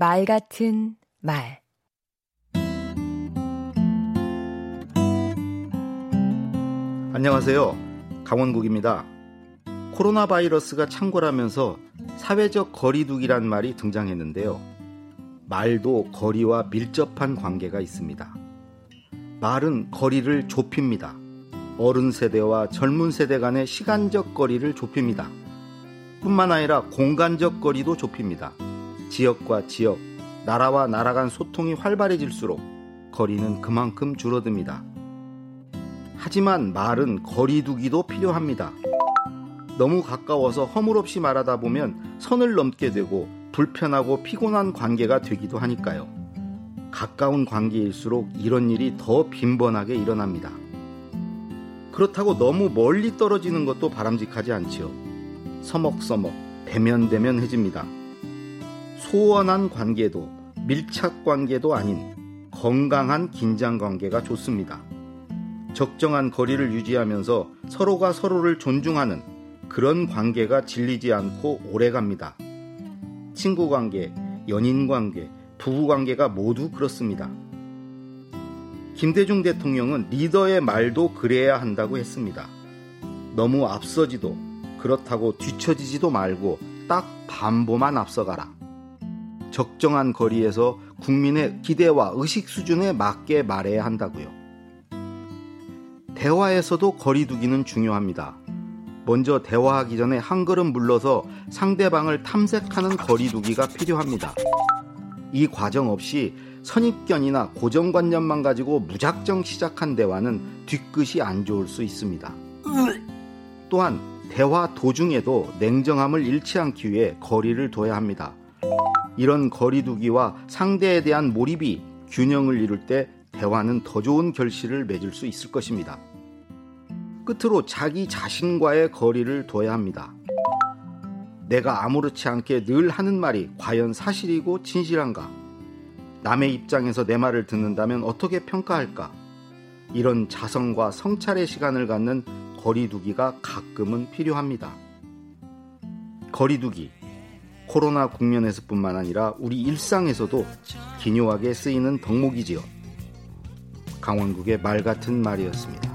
말 같은 말 안녕하세요. 강원국입니다. 코로나 바이러스가 창궐하면서 사회적 거리두기란 말이 등장했는데요. 말도 거리와 밀접한 관계가 있습니다. 말은 거리를 좁힙니다. 어른 세대와 젊은 세대 간의 시간적 거리를 좁힙니다. 뿐만 아니라 공간적 거리도 좁힙니다. 지역과 지역, 나라와 나라 간 소통이 활발해질수록 거리는 그만큼 줄어듭니다. 하지만 말은 거리두기도 필요합니다. 너무 가까워서 허물없이 말하다 보면 선을 넘게 되고 불편하고 피곤한 관계가 되기도 하니까요. 가까운 관계일수록 이런 일이 더 빈번하게 일어납니다. 그렇다고 너무 멀리 떨어지는 것도 바람직하지 않지요. 서먹서먹, 대면대면해집니다. 소원한 관계도 밀착 관계도 아닌 건강한 긴장 관계가 좋습니다. 적정한 거리를 유지하면서 서로가 서로를 존중하는 그런 관계가 질리지 않고 오래 갑니다. 친구 관계, 연인 관계, 부부 관계가 모두 그렇습니다. 김대중 대통령은 리더의 말도 그래야 한다고 했습니다. 너무 앞서지도 그렇다고 뒤처지지도 말고 딱 반보만 앞서가라. 적정한 거리에서 국민의 기대와 의식 수준에 맞게 말해야 한다고요. 대화에서도 거리두기는 중요합니다. 먼저 대화하기 전에 한 걸음 물러서 상대방을 탐색하는 거리두기가 필요합니다. 이 과정 없이 선입견이나 고정관념만 가지고 무작정 시작한 대화는 뒤끝이 안 좋을 수 있습니다. 또한 대화 도중에도 냉정함을 잃지 않기 위해 거리를 둬야 합니다. 이런 거리두기와 상대에 대한 몰입이 균형을 이룰 때 대화는 더 좋은 결실을 맺을 수 있을 것입니다. 끝으로 자기 자신과의 거리를 둬야 합니다. 내가 아무렇지 않게 늘 하는 말이 과연 사실이고 진실한가? 남의 입장에서 내 말을 듣는다면 어떻게 평가할까? 이런 자성과 성찰의 시간을 갖는 거리두기가 가끔은 필요합니다. 거리두기. 코로나 국면에서뿐만 아니라 우리 일상에서도 기묘하게 쓰이는 덕목이지요. 강원국의 말 같은 말이었습니다.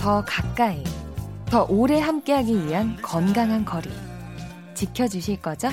더 가까이, 더 오래 함께하기 위한 건강한 거리. 지켜주실 거죠?